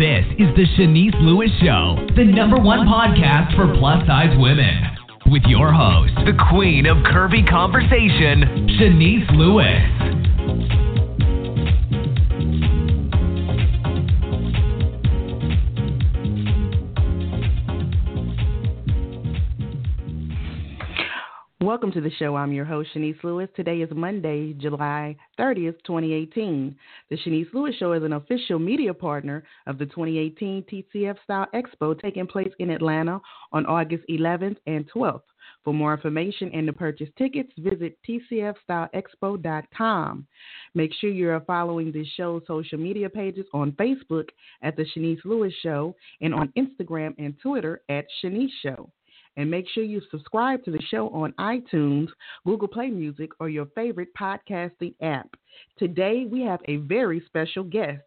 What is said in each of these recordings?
This is the Shanice Lewis Show, the number one podcast for plus size women. With your host, the queen of curvy conversation, Shanice Lewis. Welcome to the show. I'm your host, Shanice Lewis. Today is Monday, July 30th, 2018. The Shanice Lewis Show is an official media partner of the 2018 TCF Style Expo taking place in Atlanta on August 11th and 12th. For more information and to purchase tickets, visit tcfstyleexpo.com. Make sure you are following the show's social media pages on Facebook at The Shanice Lewis Show and on Instagram and Twitter at Shanice Show. And make sure you subscribe to the show on iTunes, Google Play Music, or your favorite podcasting app. Today, we have a very special guest.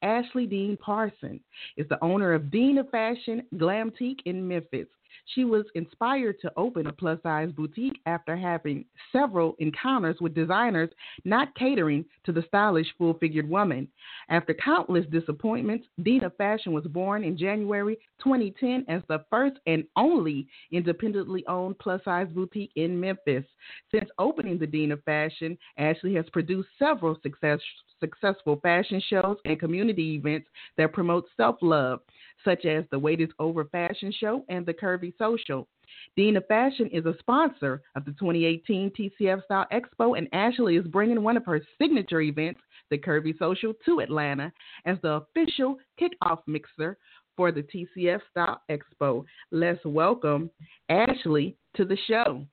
Ashley Dean Parson is the owner of Dean of Fashion Glamtique in Memphis. She was inspired to open a plus size boutique after having several encounters with designers not catering to the stylish full figured woman. After countless disappointments, Dean of Fashion was born in January 2010 as the first and only independently owned plus size boutique in Memphis. Since opening the Dean of Fashion, Ashley has produced several success, successful fashion shows and community events that promote self love such as the Weight is Over Fashion Show and the Curvy Social. Dean of Fashion is a sponsor of the 2018 TCF Style Expo, and Ashley is bringing one of her signature events, the Curvy Social, to Atlanta as the official kickoff mixer for the TCF Style Expo. Let's welcome Ashley to the show.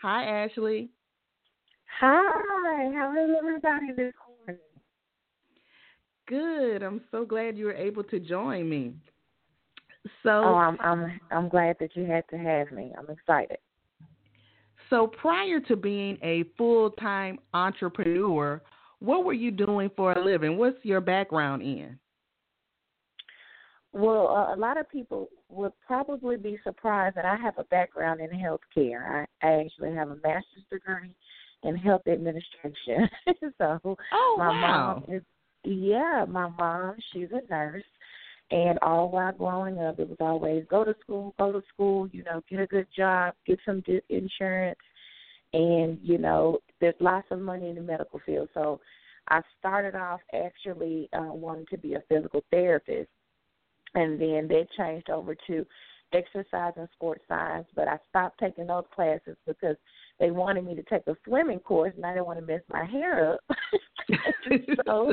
Hi, Ashley. Hi, how is everybody this? Good. I'm so glad you were able to join me. So Oh, I'm I'm I'm glad that you had to have me. I'm excited. So prior to being a full-time entrepreneur, what were you doing for a living? What's your background in? Well, uh, a lot of people would probably be surprised that I have a background in healthcare. I, I actually have a master's degree in health administration. so Oh, my wow. mom is yeah, my mom, she's a nurse and all while growing up it was always go to school, go to school, you know, get a good job, get some insurance and you know, there's lots of money in the medical field. So I started off actually uh, wanting to be a physical therapist and then they changed over to exercise and sports science, but I stopped taking those classes because they wanted me to take a swimming course and I didn't want to mess my hair up. so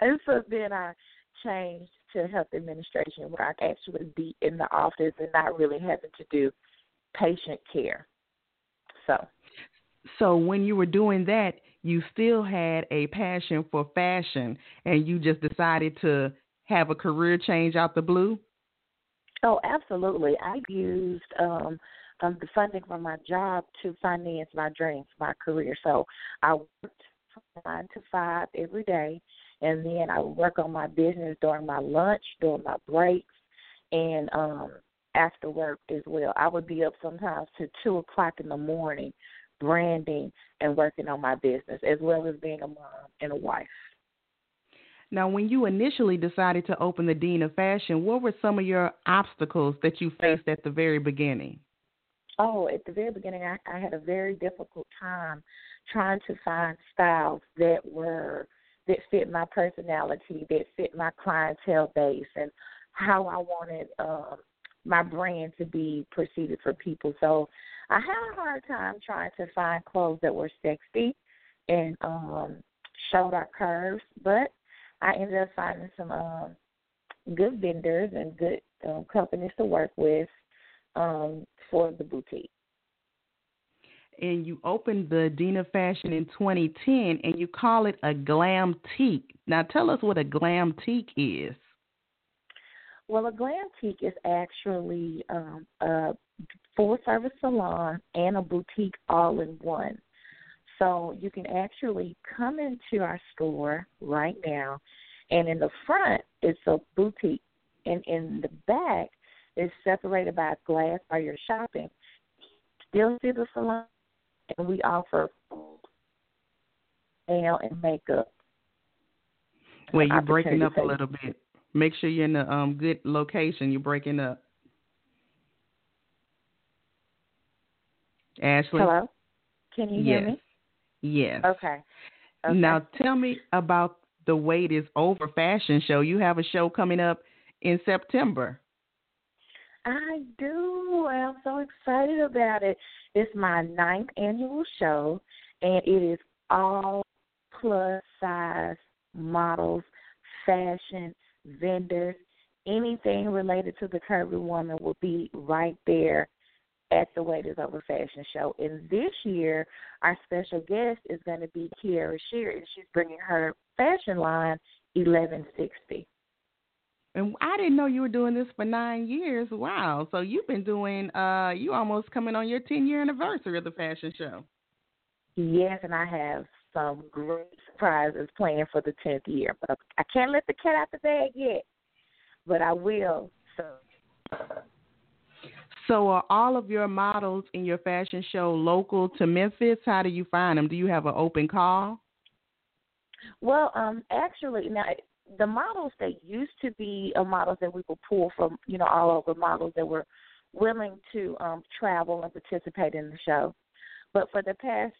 and so then I changed to health administration where I actually be in the office and not really having to do patient care. So So when you were doing that, you still had a passion for fashion and you just decided to have a career change out the blue? Oh, absolutely. I used um, um the funding from my job to finance my dreams, my career. So I worked from nine to five every day, and then I would work on my business during my lunch, during my breaks, and um after work as well. I would be up sometimes to two o'clock in the morning, branding and working on my business, as well as being a mom and a wife. Now, when you initially decided to open the Dean of Fashion, what were some of your obstacles that you faced at the very beginning? Oh, at the very beginning, I, I had a very difficult time trying to find styles that were that fit my personality, that fit my clientele base, and how I wanted um, my brand to be perceived for people. So I had a hard time trying to find clothes that were sexy and um, showed our curves, but I ended up finding some um, good vendors and good um, companies to work with um, for the boutique. And you opened the Dean of Fashion in 2010 and you call it a glam teak. Now, tell us what a glam teak is. Well, a glam teak is actually um, a full service salon and a boutique all in one. So you can actually come into our store right now, and in the front it's a boutique, and in the back it's separated by glass while you're shopping. Still see the salon, and we offer nail and makeup. Well, you're breaking up a little bit. Make sure you're in a um, good location. You're breaking up. Ashley. Hello. Can you hear me? Yes. Okay. okay. Now tell me about the Weight is Over fashion show. You have a show coming up in September. I do. I'm so excited about it. It's my ninth annual show, and it is all plus size models, fashion, vendors, anything related to the curvy woman will be right there at the Weight is Over Fashion Show. And this year, our special guest is going to be Kiara Shear, and she's bringing her fashion line, 1160. And I didn't know you were doing this for nine years. Wow. So you've been doing, uh, you almost coming on your 10 year anniversary of the fashion show. Yes, and I have some great surprises planned for the 10th year. But I can't let the cat out the bag yet, but I will. So. So are all of your models in your fashion show local to Memphis? How do you find them? Do you have an open call? Well, um, actually, now the models that used to be uh, models that we would pull from, you know, all over models that were willing to um, travel and participate in the show. But for the past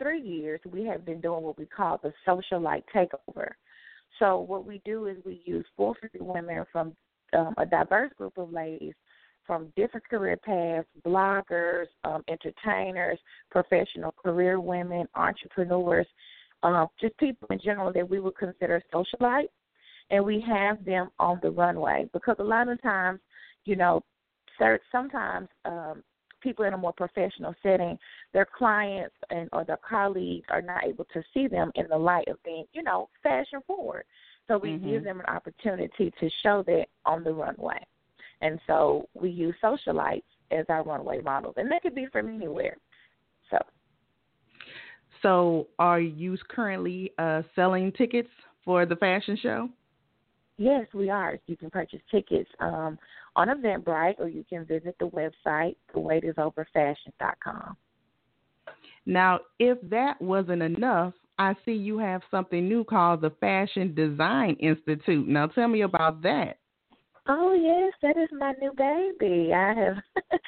three years, we have been doing what we call the socialite takeover. So what we do is we use 450 women from um, a diverse group of ladies from different career paths, bloggers, um, entertainers, professional career women, entrepreneurs, uh, just people in general that we would consider socialites, and we have them on the runway because a lot of times, you know, sometimes um, people in a more professional setting, their clients and or their colleagues are not able to see them in the light of being, you know, fashion forward. So we mm-hmm. give them an opportunity to show that on the runway. And so we use socialites as our runway models, and they could be from anywhere. So are you currently uh, selling tickets for the fashion show? Yes, we are. You can purchase tickets um, on Eventbrite, or you can visit the website, thewaitisOverFashion.com. Now, if that wasn't enough, I see you have something new called the Fashion Design Institute. Now, tell me about that. Oh yes, that is my new baby. I have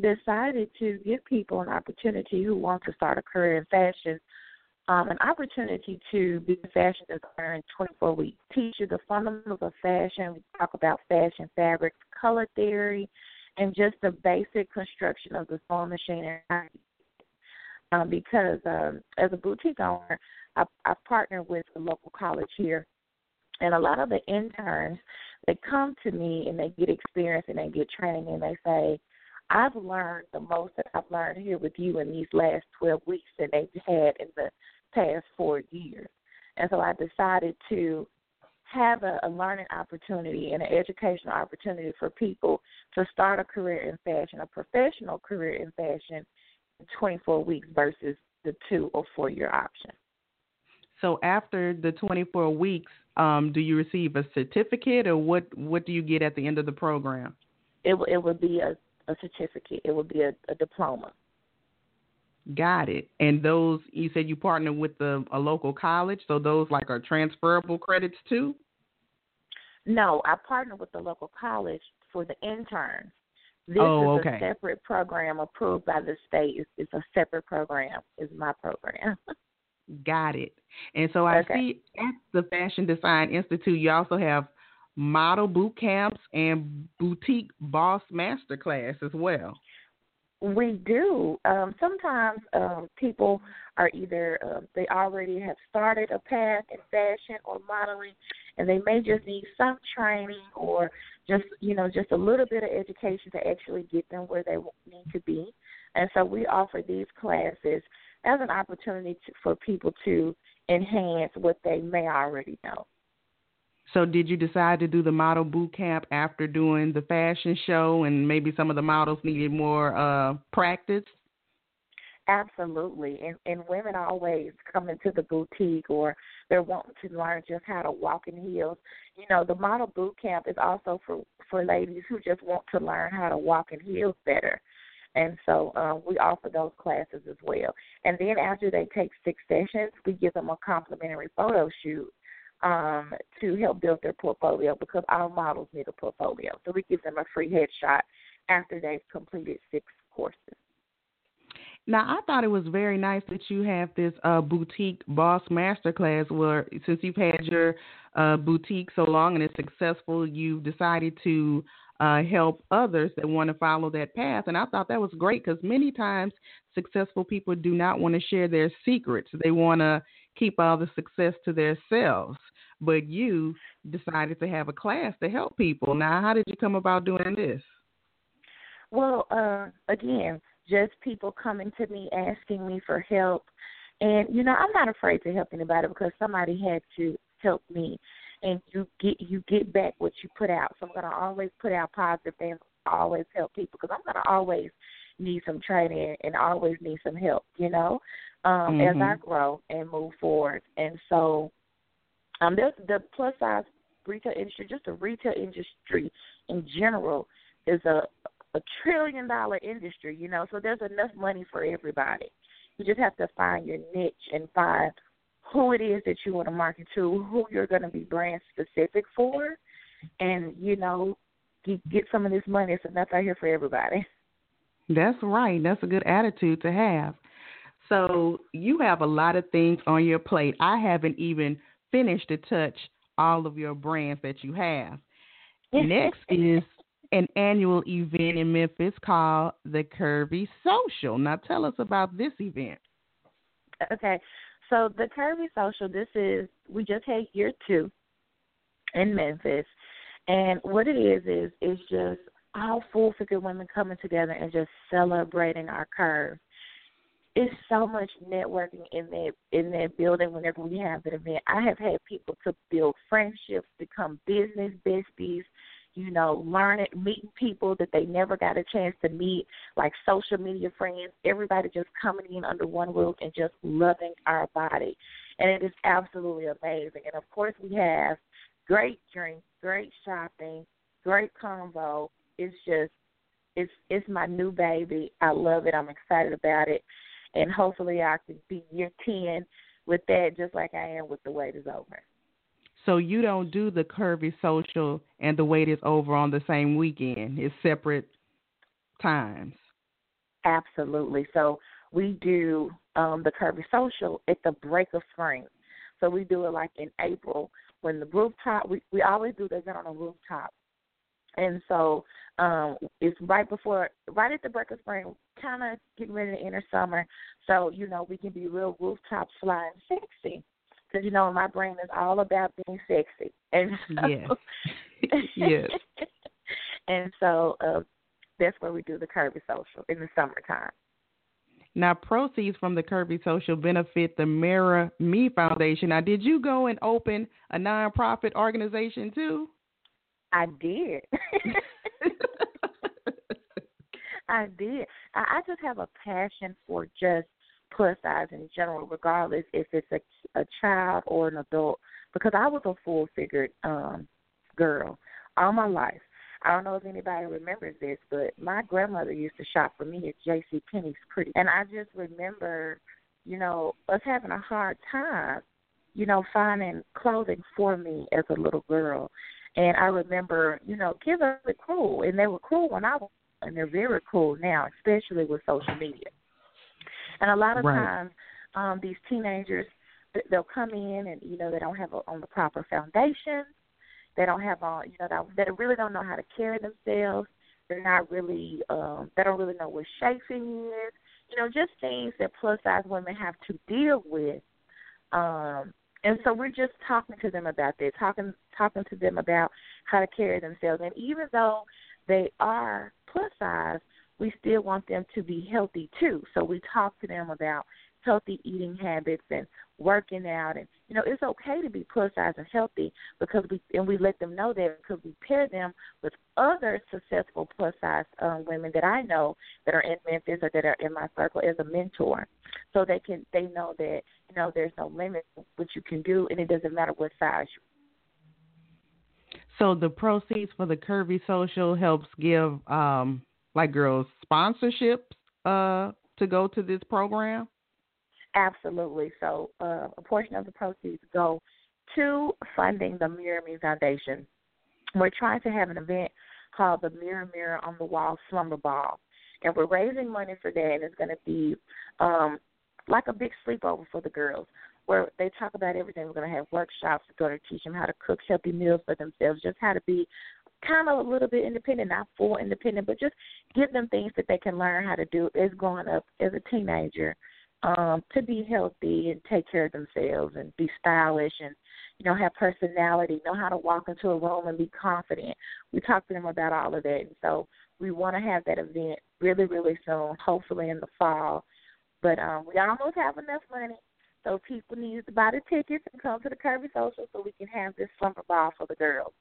decided to give people an opportunity who want to start a career in fashion, um, an opportunity to be a fashion designer in 24 weeks. Teach you the fundamentals of fashion. We talk about fashion fabrics, color theory, and just the basic construction of the sewing machine. Um, because um, as a boutique owner, I, I partner with a local college here, and a lot of the interns they come to me and they get experience and they get training and they say, I've learned the most that I've learned here with you in these last 12 weeks that they've had in the past four years. And so I decided to have a, a learning opportunity and an educational opportunity for people to start a career in fashion, a professional career in fashion, in 24 weeks versus the two or four year option. So after the 24 weeks, um, do you receive a certificate, or what? What do you get at the end of the program? It it would be a, a certificate. It would be a, a diploma. Got it. And those you said you partner with the, a local college, so those like are transferable credits too. No, I partner with the local college for the interns. This oh, is okay. a separate program approved by the state. It's, it's a separate program. It's my program. Got it. And so I okay. see at the Fashion Design Institute, you also have model boot camps and boutique boss master class as well. We do. Um, sometimes um, people are either uh, they already have started a path in fashion or modeling, and they may just need some training or just you know just a little bit of education to actually get them where they need to be. And so we offer these classes as an opportunity to, for people to enhance what they may already know. So, did you decide to do the model boot camp after doing the fashion show, and maybe some of the models needed more uh, practice? Absolutely, and and women always come into the boutique or they're wanting to learn just how to walk in heels. You know, the model boot camp is also for for ladies who just want to learn how to walk in heels better. And so um, we offer those classes as well. And then after they take six sessions, we give them a complimentary photo shoot um, to help build their portfolio because our models need a portfolio. So we give them a free headshot after they've completed six courses. Now, I thought it was very nice that you have this uh, boutique boss masterclass where, since you've had your uh, boutique so long and it's successful, you've decided to uh, help others that want to follow that path. And I thought that was great because many times successful people do not want to share their secrets. They want to keep all the success to themselves. But you decided to have a class to help people. Now, how did you come about doing this? Well, uh, again, just people coming to me asking me for help. And you know, I'm not afraid to help anybody because somebody had to help me. And you get you get back what you put out. So I'm gonna always put out positive things. Always help people because I'm gonna always need some training and always need some help. You know, um, mm-hmm. as I grow and move forward. And so, um, the plus size retail industry, just the retail industry in general, is a a trillion dollar industry, you know, so there's enough money for everybody. You just have to find your niche and find who it is that you want to market to, who you're going to be brand specific for, and you know, get some of this money. It's enough out here for everybody. That's right. That's a good attitude to have. So you have a lot of things on your plate. I haven't even finished to touch all of your brands that you have. Next is an annual event in Memphis called the Curvy Social. Now, tell us about this event. Okay, so the Curvy Social, this is, we just had year two in Memphis. And what it is, is, is just all full figure women coming together and just celebrating our curves. It's so much networking in that in that building whenever we have an event. I have had people to build friendships, become business besties, you know, learning, meeting people that they never got a chance to meet, like social media friends, everybody just coming in under one roof and just loving our body. And it is absolutely amazing. And of course, we have great drinks, great shopping, great convo. It's just, it's it's my new baby. I love it. I'm excited about it, and hopefully, I can be year ten with that, just like I am with the weight is over. So you don't do the curvy social and the weight is over on the same weekend. It's separate times. Absolutely. So we do um, the curvy social at the break of spring. So we do it like in April when the rooftop. We we always do the event on a rooftop, and so um, it's right before, right at the break of spring, kind of getting ready to enter summer. So you know we can be real rooftop flying sexy because you know my brain is all about being sexy, and so, yes, yes, and so uh, that's where we do the Curvy Social in the summertime. Now, proceeds from the Curvy Social benefit the Mirror Me Foundation. Now, did you go and open a nonprofit organization too? I did. I did. I just have a passion for just plus size in general, regardless if it's a, a child or an adult. Because I was a full figured um, girl all my life. I don't know if anybody remembers this, but my grandmother used to shop for me at J.C. Penney's pretty, and I just remember, you know, us having a hard time, you know, finding clothing for me as a little girl. And I remember, you know, kids are cool, and they were cool when I was, and they're very cool now, especially with social media. And a lot of right. times, um, these teenagers they'll come in and you know they don't have a, on the proper foundation. They don't have on you know they, they really don't know how to carry themselves. They're not really um, they don't really know what chafing is. You know, just things that plus size women have to deal with. Um, and so we're just talking to them about this, talking talking to them about how to carry themselves. And even though they are plus size, we still want them to be healthy too. So we talk to them about healthy eating habits and working out and you know it's okay to be plus size and healthy because we and we let them know that because we pair them with other successful plus size um, women that I know that are in Memphis or that are in my circle as a mentor, so they can they know that you know there's no limit what you can do and it doesn't matter what size. So the proceeds for the Curvy Social helps give um, like girls sponsorships uh, to go to this program? Absolutely. So uh, a portion of the proceeds go to funding the Mirror Me Foundation. We're trying to have an event called the Mirror Mirror on the Wall Slumber Ball. And we're raising money for that, and it's going to be um, like a big sleepover for the girls where they talk about everything. We're going to have workshops We're going to teach them how to cook healthy meals for themselves, just how to be kind of a little bit independent, not full independent, but just give them things that they can learn how to do as growing up as a teenager um, to be healthy and take care of themselves and be stylish and you know have personality, know how to walk into a room and be confident. We talk to them about all of that, and so we want to have that event really, really soon, hopefully in the fall. But um, we almost have enough money, so people need to buy the tickets and come to the Curvy Social so we can have this slumber ball for the girls.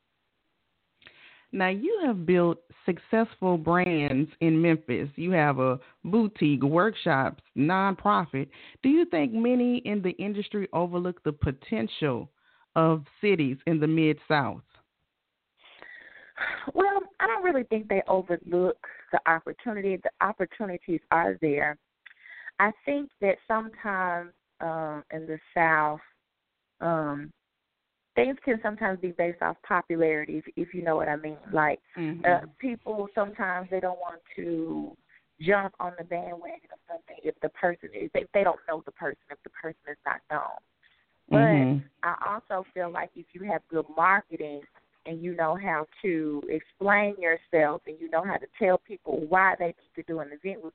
Now, you have built successful brands in Memphis. You have a boutique, workshops, nonprofit. Do you think many in the industry overlook the potential of cities in the Mid South? Well, I don't really think they overlook the opportunity. The opportunities are there. I think that sometimes um, in the South, um, things can sometimes be based off popularity, if, if you know what I mean. Like mm-hmm. uh, people sometimes they don't want to jump on the bandwagon of something if the person is they they don't know the person if the person is not known. But mm-hmm. I also feel like if you have good marketing and you know how to explain yourself and you know how to tell people why they need to do an event with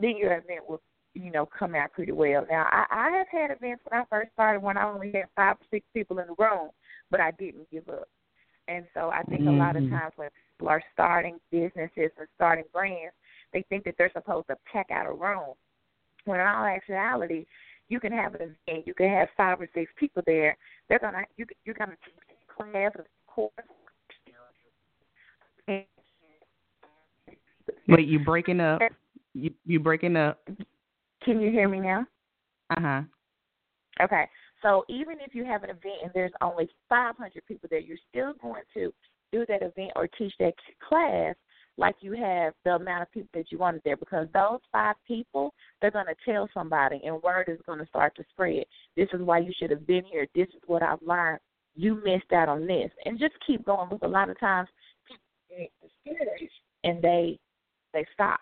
then your event will you know, come out pretty well. Now, I, I have had events when I first started when I only had five or six people in the room, but I didn't give up. And so I think mm-hmm. a lot of times when people are starting businesses and starting brands, they think that they're supposed to pack out a room. When in all actuality, you can have an event, you can have five or six people there. They're gonna you you're gonna teach class of course. Wait, you breaking up? You you breaking up? Can you hear me now? Uh huh. Okay. So even if you have an event and there's only 500 people there, you're still going to do that event or teach that class like you have the amount of people that you wanted there because those five people, they're going to tell somebody and word is going to start to spread. This is why you should have been here. This is what I've learned. You missed out on this. And just keep going with a lot of times people get discouraged and they they stop.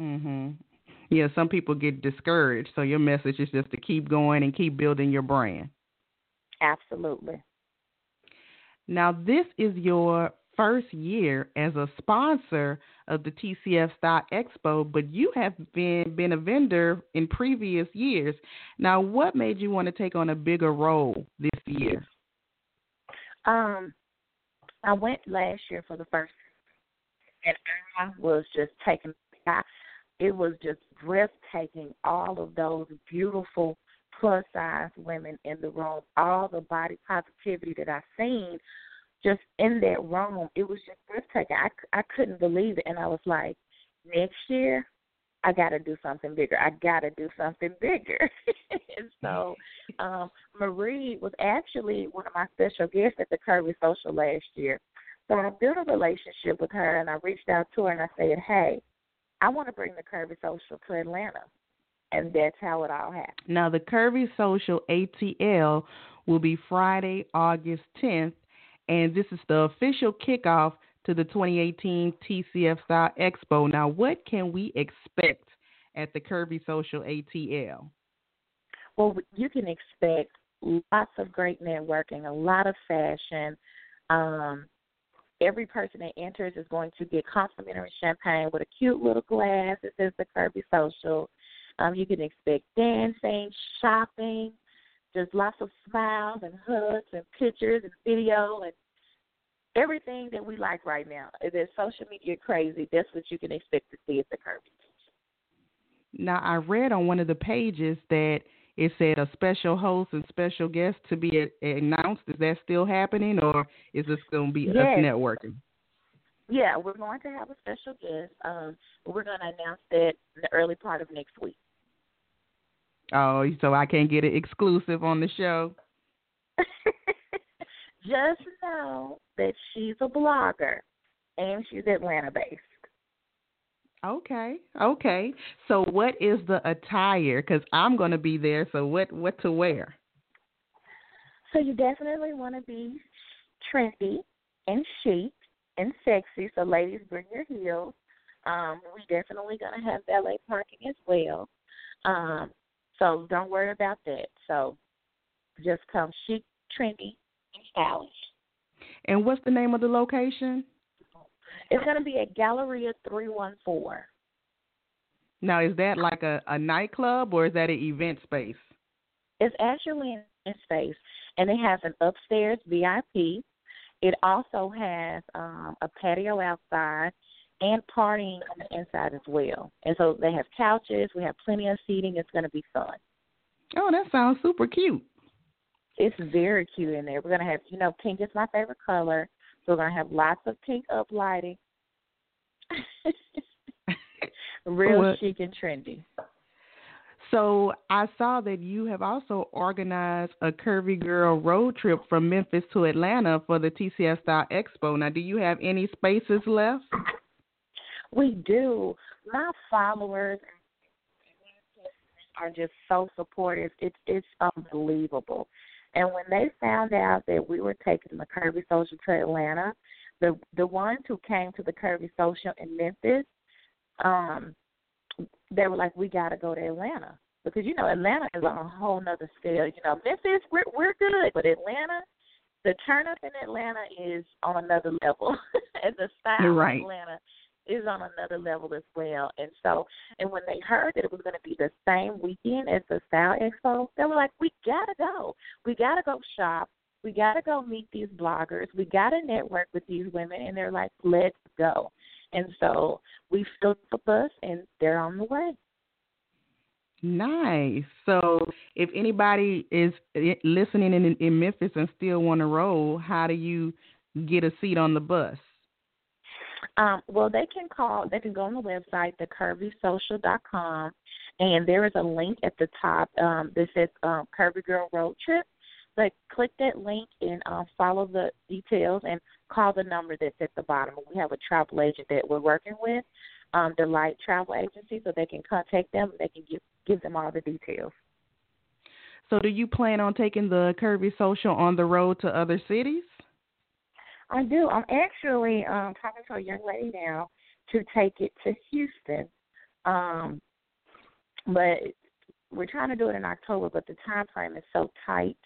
Mhm yeah, some people get discouraged. So your message is just to keep going and keep building your brand. Absolutely. Now, this is your first year as a sponsor of the TCF Style Expo, but you have been been a vendor in previous years. Now, what made you want to take on a bigger role this year? Um, I went last year for the first, and I was just taken. I, it was just breathtaking. All of those beautiful plus size women in the room, all the body positivity that I seen just in that room, it was just breathtaking. I, I couldn't believe it. And I was like, next year, I got to do something bigger. I got to do something bigger. and so um, Marie was actually one of my special guests at the Curvy Social last year. So I built a relationship with her, and I reached out to her and I said, hey, I want to bring the Curvy Social to Atlanta. And that's how it all happened. Now, the Curvy Social ATL will be Friday, August 10th, and this is the official kickoff to the 2018 TCF Style Expo. Now, what can we expect at the Curvy Social ATL? Well, you can expect lots of great networking, a lot of fashion, um, Every person that enters is going to get complimentary champagne with a cute little glass It says the Curvy Social. Um, you can expect dancing, shopping, just lots of smiles and hugs and pictures and video and everything that we like right now. If it's social media crazy, that's what you can expect to see at the Curvy. Now, I read on one of the pages that it said a special host and special guest to be announced. Is that still happening, or is this going to be yes. us networking? Yeah, we're going to have a special guest. Um, we're going to announce that in the early part of next week. Oh, so I can't get it exclusive on the show. Just know that she's a blogger and she's Atlanta based. Okay, okay. So, what is the attire? Because I'm going to be there. So, what what to wear? So you definitely want to be trendy and chic and sexy. So ladies, bring your heels. Um, we definitely gonna have valet parking as well. Um, so don't worry about that. So just come chic, trendy, and stylish. And what's the name of the location? It's gonna be at Galleria three one four. Now, is that like a, a nightclub or is that an event space? It's actually in space, and it has an upstairs VIP. It also has um, a patio outside and partying on the inside as well. And so they have couches. We have plenty of seating. It's going to be fun. Oh, that sounds super cute. It's very cute in there. We're going to have, you know, pink is my favorite color. So we're to have lots of pink up lighting. Real chic and trendy. So I saw that you have also organized a Curvy Girl road trip from Memphis to Atlanta for the TCF Style Expo. Now, do you have any spaces left? We do. My followers are just so supportive. It's it's unbelievable. And when they found out that we were taking the Curvy Social to Atlanta, the the ones who came to the Curvy Social in Memphis, um, they were like, "We got to go to Atlanta." Because you know Atlanta is on a whole nother scale. You know Memphis, we're we're good, but Atlanta, the turn up in Atlanta is on another level, and the style right. of Atlanta is on another level as well. And so, and when they heard that it was going to be the same weekend as the Style Expo, they were like, "We gotta go. We gotta go shop. We gotta go meet these bloggers. We gotta network with these women." And they're like, "Let's go." And so we filled the bus, and they're on the way. Nice. So, if anybody is eh, listening in, in Memphis and still want to roll, how do you get a seat on the bus? Um, well, they can call. They can go on the website, thecurvysocial.com, and there is a link at the top um, that says um, Curvy Girl Road Trip. But click that link and uh, follow the details and call the number that's at the bottom. We have a travel agent that we're working with, um, the Light Travel Agency, so they can contact them. They can give give them all the details. So, do you plan on taking the Curvy Social on the road to other cities? I do. I'm actually um, talking to a young lady now to take it to Houston. Um, but we're trying to do it in October, but the time frame is so tight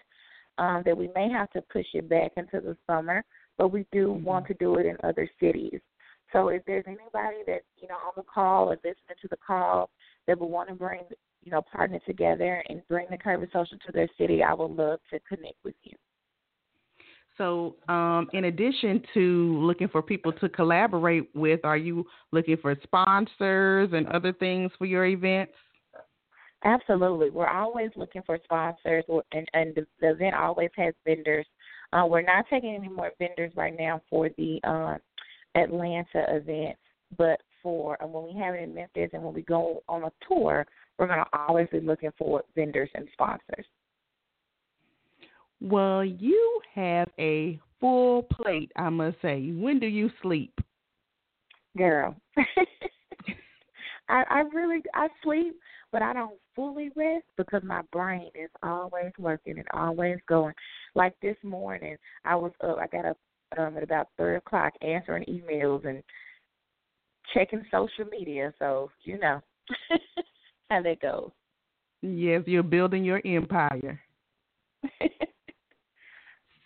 um, that we may have to push it back into the summer. But we do Mhm. want to do it in other cities. So if there's anybody that you know on the call or listening to the call that would want to bring you know partner together and bring the Curvy Social to their city, I would love to connect with you. So, um, in addition to looking for people to collaborate with, are you looking for sponsors and other things for your events? Absolutely. We're always looking for sponsors, and, and the, event always has vendors. Uh, we're not taking any more vendors right now for the uh, Atlanta event, but for uh, when we have it in Memphis and when we go on a tour, we're going to always be looking for vendors and sponsors. Well, you have a full plate, I must say. When do you sleep? Girl, I, I really I sleep, but I don't fully rest because my brain is always working and always going. Like this morning, I was up. I got up um, at about three o'clock answering emails and checking social media. So you know how that goes. Yes, you're building your empire.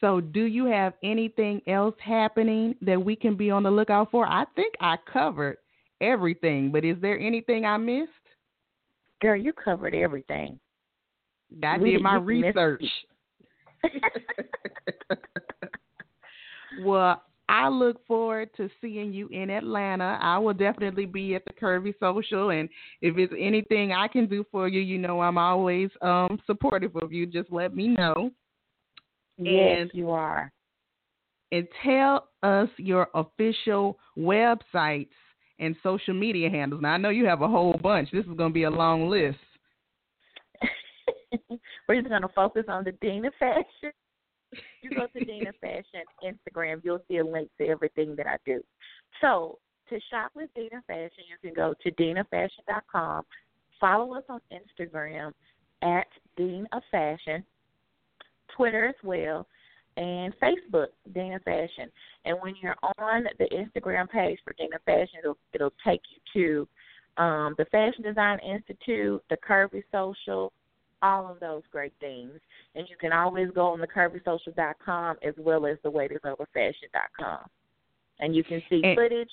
So, do you have anything else happening that we can be on the lookout for? I think I covered everything, but is there anything I missed? Girl, you covered everything. I We- did my research. well, I look forward to seeing you in Atlanta. I will definitely be at the Curvy Social, and if it's anything I can do for you, you know I'm always um supportive of you. Just let me know. Yes, And- you are. and tell us your official websites and social media handles. Now I know you have a whole bunch. This is going to be a long list. We're just going to focus on the Dean of Fashion. You go to Dina Fashion Instagram, you'll see a link to everything that I do. So to shop with Dean of Fashion, you can go to dinafashion.com. Follow us on Instagram at Dean of Fashion. Twitter as well, and Facebook, Dean of Fashion. And when you're on the Instagram page for Dean of Fashion, it'll it'll take you to um, the Fashion Design Institute, the Curvy Social, all of those great things. And you can always go on the curvysocial.com as well as the waitersoverfashion.com. And you can see and, footage,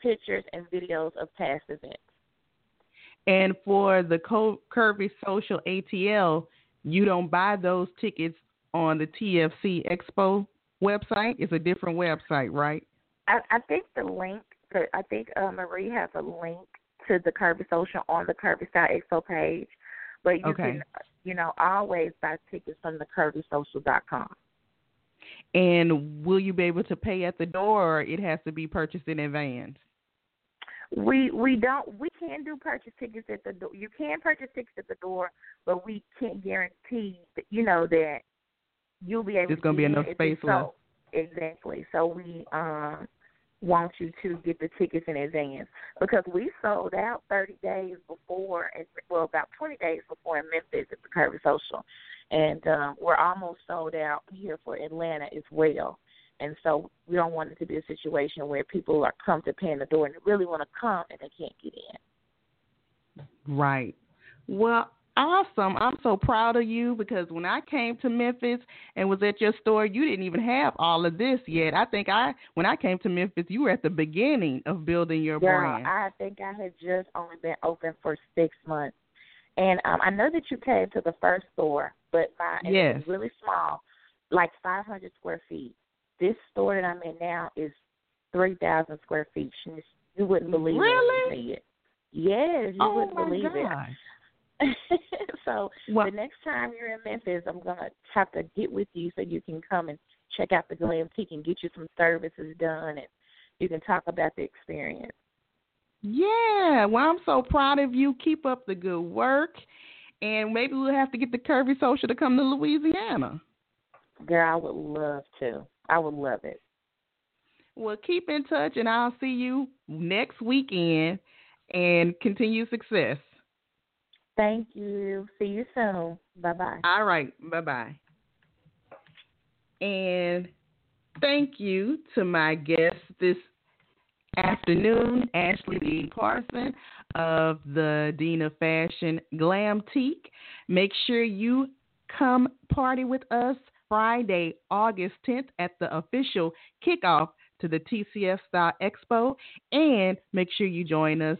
pictures, and videos of past events. And for the Curvy Social ATL, you don't buy those tickets on the TCF Expo website. It's a different website, right? I, I think the link. I think uh, Marie has a link to the Curvy Social on the Curvy Style Expo page, but you okay. can, you know, always buy tickets from the CurvySocial.com. And will you be able to pay at the door, or it has to be purchased in advance? We we don't we can't do purchase tickets at the door. You can purchase tickets at the door, but we can't guarantee that you know that you'll be able. There's going to be enough space left. Exactly. So we um want you to get the tickets in advance because we sold out 30 days before, and well, about 20 days before in Memphis at the Curvy Social, and um, we're almost sold out here for Atlanta as well. And so we don't want it to be a situation where people are come to paying the door and they really want to come and they can't get in. Right. Well, awesome. I'm so proud of you because when I came to Memphis and was at your store, you didn't even have all of this yet. I think I when I came to Memphis, you were at the beginning of building your Girl, brand. I think I had just only been open for six months. And um I know that you came to the first store, but my yes. it was really small, like 500 square feet. This store that I'm in now is 3,000 square feet. You wouldn't believe really? it. Really? Yes, you oh wouldn't believe God. it. so well, the next time you're in Memphis, I'm gonna have to get with you so you can come and check out the Glamtique and get you some services done, and you can talk about the experience. Yeah, well, I'm so proud of you. Keep up the good work, and maybe we'll have to get the Curvy Social to come to Louisiana. Girl, I would love to. I would love it. Well, keep in touch, and I'll see you next weekend. And continue success. Thank you. See you soon. Bye bye. All right. Bye bye. And thank you to my guest this afternoon, Ashley D. Parson of the Dean of Fashion Glam Teak. Make sure you come party with us Friday, August 10th at the official kickoff to the TCF Style Expo. And make sure you join us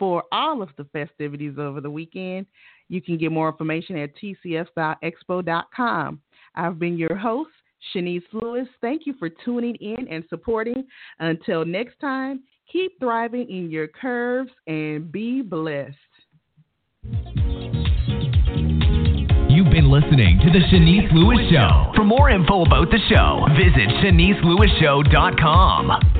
for all of the festivities over the weekend. You can get more information at tcfstyleexpo.com. I've been your host, Shanice Lewis. Thank you for tuning in and supporting. Until next time, keep thriving in your curves and be blessed. You've been listening to The Shanice Lewis Show. For more info about the show, visit ShaniceLewisShow.com.